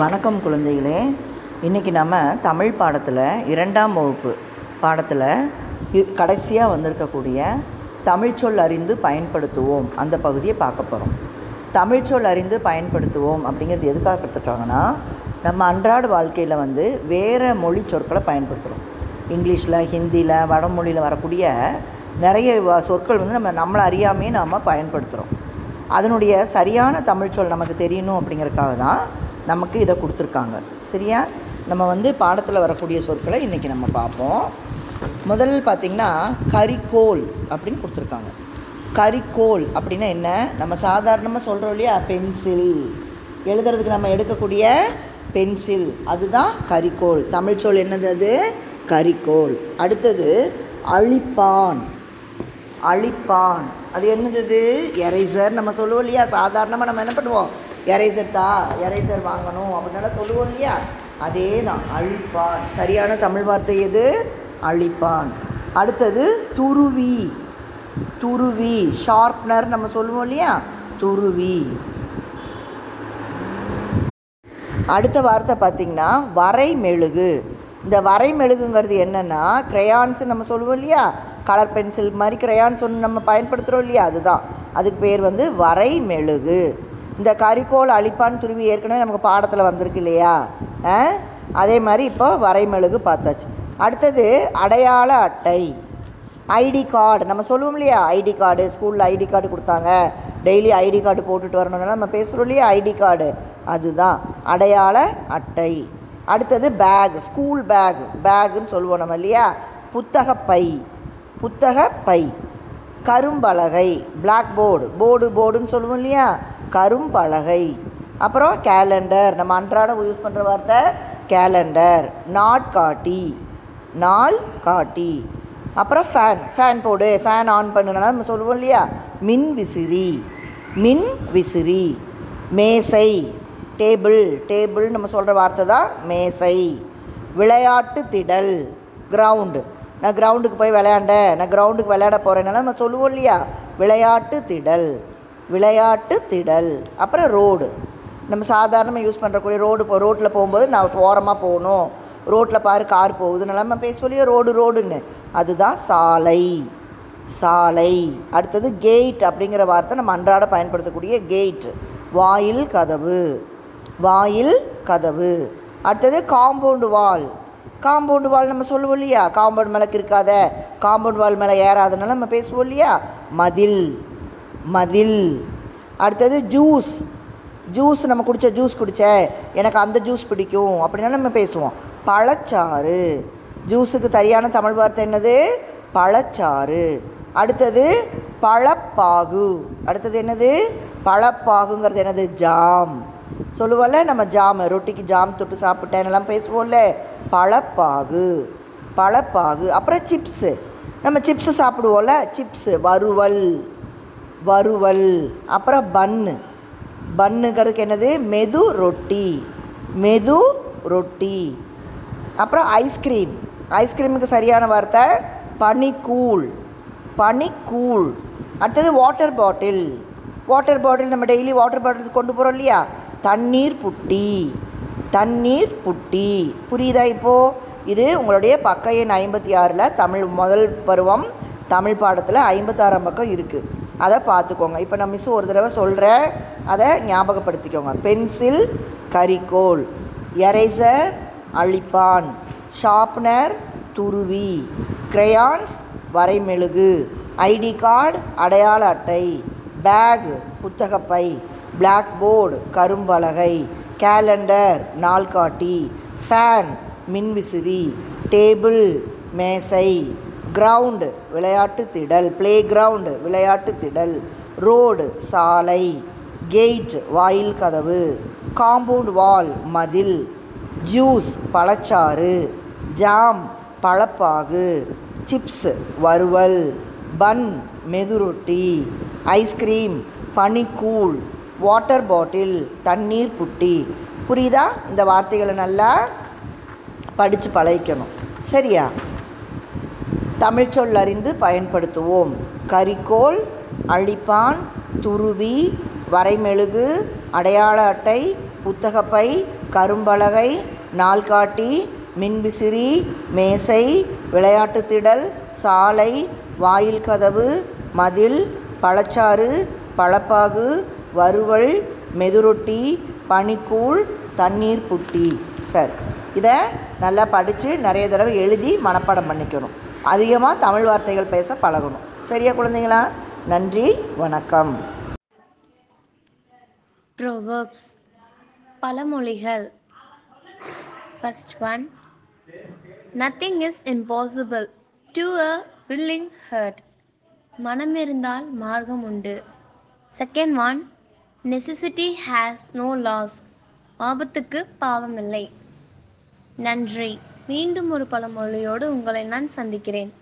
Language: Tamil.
வணக்கம் குழந்தைகளே. இன்றைக்கி நம்ம தமிழ் பாடத்தில் இரண்டாம் வகுப்பு பாடத்தில் கடைசியாக வந்திருக்கக்கூடிய தமிழ்ச்சொல் அறிந்து பயன்படுத்துவோம். அந்த பகுதியை பார்க்க போகிறோம் தமிழ்ச்சொல் அறிந்து பயன்படுத்துவோம் அப்படிங்கிறது எதுக்காக கொடுத்துருக்காங்கன்னா நம்ம அன்றாட வாழ்க்கையில் வந்து வேறு மொழி சொற்களை பயன்படுத்துகிறோம் இங்கிலீஷில் ஹிந்தியில் வடமொழியில் வரக்கூடிய நிறைய சொற்கள் வந்து நம்ம நம்மளை அறியாமையே நாம் பயன்படுத்துகிறோம் அதனுடைய சரியான தமிழ்ச்சொல் நமக்கு தெரியணும் அப்படிங்கிறதுக்காக தான் நமக்கு இதை கொடுத்துருக்காங்க. சரியா? நம்ம வந்து பாடத்தில் வரக்கூடிய சொற்களை இன்றைக்கி நம்ம பார்ப்போம். முதல் பார்த்திங்கன்னா கரிக்கோல் அப்படின்னு கொடுத்துருக்காங்க. கரிக்கோல் அப்படின்னா என்ன? நம்ம சாதாரணமாக சொல்கிறோம் இல்லையா? பென்சில். எழுதுறதுக்கு நம்ம எடுக்கக்கூடிய பென்சில். அதுதான் கரிக்கோல். சொல் என்னது அது? கரிக்கோல். அடுத்தது அழிப்பான். அழிப்பான். அது என்னது எரேசர் நம்ம சொல்லுவோம் இல்லையா? சாதாரணமாக நம்ம என்ன பண்ணுவோம்? எரேசர் தா எரேசர் வாங்கணும் அப்படின்னால சொல்லுவோம் இல்லையா? அதே தான் அழிப்பான். சரியான தமிழ் வார்த்தை எது? அழிப்பான். அடுத்தது துருவி. துருவி ஷார்ப்னர் நம்ம சொல்லுவோம் இல்லையா? துருவி. அடுத்த வார்த்தை பார்த்திங்கன்னா வரைமெழுகு. இந்த வரை மெழுகுங்கிறது என்னென்னா க்ரையான்ஸ் நம்ம சொல்லுவோம் இல்லையா? கலர் பென்சில் மாதிரி க்ரையான்ஸ் ஒன்று நம்ம பயன்படுத்துகிறோம் இல்லையா? அதுதான். அதுக்கு பேர் வந்து வரை மெழுகு இந்த கரிக்கோல் அழிப்பான் துருவி ஏற்கனவே நமக்கு பாடத்தில் வந்திருக்கு இல்லையா? ஆ? அதே மாதிரி இப்போ வரைமெழுகு பார்த்தாச்சு. அடுத்தது அடையாள அட்டை. ID card. நம்ம சொல்லுவோம் இல்லையா? ID card. ஸ்கூலில் ஐடி கார்டு கொடுத்தாங்க. டெய்லி ஐடி கார்டு போட்டுட்டு வரணும்னா நம்ம பேசுகிறோம் இல்லையா? ID card. அதுதான். அடையாள அட்டை. அடுத்தது பேக் ஸ்கூல் பேக் பேகுன்னு சொல்லுவோம் நம்ம இல்லையா? புத்தக பை. புத்தக பை. கரும்பலகை. பிளாக் போர்டு போர்டு போர்டுன்னு சொல்லுவோம் இல்லையா? கரும்பலகை. அப்புறம் கேலண்டர் நம்ம அன்றாடம் யூஸ் பண்ணுற வார்த்தை கேலண்டர் நாட்காட்டி நாள் காட்டி. அப்புறம் ஃபேன் ஃபேன் போடு. ஃபேன் ஆன் பண்ணுனா நம்ம சொல்லுவோம் இல்லையா? மின் விசிறி. மின் விசிறி. மேசை. டேபிள் டேபிள் நம்ம சொல்கிற வார்த்தை தான் மேசை. விளையாட்டு திடல். கிரவுண்டு நான் கிரவுண்டுக்கு போய் விளையாண்டேன். நான் கிரவுண்டுக்கு விளையாட போகிறேனால நம்ம சொல்லுவோம் இல்லையா? விளையாட்டு திடல். விளையாட்டு திடல். அப்புறம் ரோடு. நம்ம சாதாரணமாக யூஸ் பண்ணுறக்கூடிய ரோடு இப்போ ரோட்டில் போகும்போது நான் ஓரமாக போகணும். ரோட்டில் பாரு கார் போகுதுன்னு நம்ம பேச இல்லையா ரோடு ரோடுன்னு. அதுதான் சாலை. சாலை. அடுத்தது கேட் அப்படிங்கிற வார்த்தை நம்ம அன்றாட பயன்படுத்தக்கூடிய கேட் வாயில் கதவு. வாயில் கதவு. அடுத்தது காம்பவுண்டு வால் காம்பவுண்டு வால் நம்ம சொல்லுவோம் இல்லையா? காம்பவுண்ட் மேலே இருக்காத காம்பவுண்ட் வால் மேலே ஏறாதனால நம்ம பேசுவோம் இல்லையா? மதில். மதில். அடுத்தது ஜூஸ். ஜூஸ் நம்ம குடித்த ஜூஸ் குடித்த எனக்கு அந்த ஜூஸ் பிடிக்கும் அப்படின்னா நம்ம பேசுவோம். பழச்சாறு. ஜூஸுக்கு சரியான தமிழ் வார்த்தை என்னது? பழச்சாறு. அடுத்தது பழப்பாகு. அடுத்தது என்னது? பழப்பாகுங்கிறது என்னது? ஜாம். சொல்லுவோம்ல நம்ம ஜாம் ரொட்டிக்கு ஜாம் தொட்டு சாப்பிட்டேன்னெல்லாம் பேசுவோம்ல. பழப்பாகு. பழப்பாகு. அப்புறம் சிப்ஸு. நம்ம சிப்ஸு சாப்பிடுவோம்ல சிப்ஸு வறுவல். வறுவல். அப்புறம் பன்னு பன்னுங்கிறதுக்கு என்னது? மெது ரொட்டி. மெது ரொட்டி. அப்புறம் ஐஸ்கிரீம் ஐஸ்கிரீமுக்கு சரியான வார்த்தை? பனிக்கூழ். பனிக்கூழ். அடுத்தது வாட்டர் பாட்டில் வாட்டர் பாட்டில் நம்ம டெய்லி வாட்டர் பாட்டில் கொண்டு போகிறோம் இல்லையா? தண்ணீர் புட்டி. தண்ணீர் புட்டி. புரியுதா இப்போது இது உங்களுடைய பக்க எண் ஐம்பத்தி ஆறில் தமிழ் முதல் பருவம் தமிழ் பாடத்தில் ஐம்பத்தாறாம் பக்கம் இருக்குது அதை பார்த்துக்கோங்க. இப்போ நான் மிஸ் ஒரு தடவை சொல்கிறேன் அதை ஞாபகப்படுத்திக்கோங்க. பென்சில் கரிக்கோல் எரேசர் அழிப்பான் ஷார்ப்னர் துருவி crayons வரைமெழுகு ஐடி கார்டு அடையாள அட்டை பேக் புத்தகப்பை பிளாக் போர்டு கரும்பலகை கேலண்டர் நாள்காட்டி ஃபேன் மின்விசிறி டேபிள் மேசை கிரவுண்டு விளையாட்டு திடல் ப்ளே கிரவுண்டு விளையாட்டு திடல் ரோடு சாலை கேட் வாயில் கதவு காம்பவுண்ட் வால் மதில் ஜூஸ் பழச்சாறு ஜாம் பழப்பாகு சிப்ஸ் வறுவல் பன் மெதுரொட்டி ஐஸ்கிரீம் பனிக்கூழ் வாட்டர் பாட்டில் தண்ணீர் புட்டி. புரியுதா? இந்த வார்த்தைகளை நல்லா படித்து பழகிக்கணும். சரியா? தமிழ்ச்சொல் அறிந்து பயன்படுத்துவோம். கரிக்கோல் அழிப்பான் துருவி வரைமெழுகு அடையாள அட்டை புத்தகப்பை கரும்பலகை நாள்காட்டி மின்விசிறி மேசை விளையாட்டு திடல் சாலை வாயில் கதவு மதில் பழச்சாறு பழப்பாகு வறுவல் மெதுரொட்டி பனிக்கூழ் தண்ணீர் புட்டி சார் இதை நல்லா படித்து நிறைய தடவை எழுதி மனப்பாடம் பண்ணிக்கணும். அதிகமாக தமிழ் வார்த்தைகள் பேச பழகணும். சரியா குழந்தைங்களா? நன்றி வணக்கம். ப்ரோவர்ப்ஸ் பழமொழிகள். First one nothing is impossible to a willing heart மனம் இருந்தால் மார்க்கம் உண்டு. Second one necessity has no laws ஆபத்துக்கு பாவமில்லை. நன்றி. மீண்டும் ஒரு பழமொழியோடு உங்களை நான் சந்திக்கிறேன்.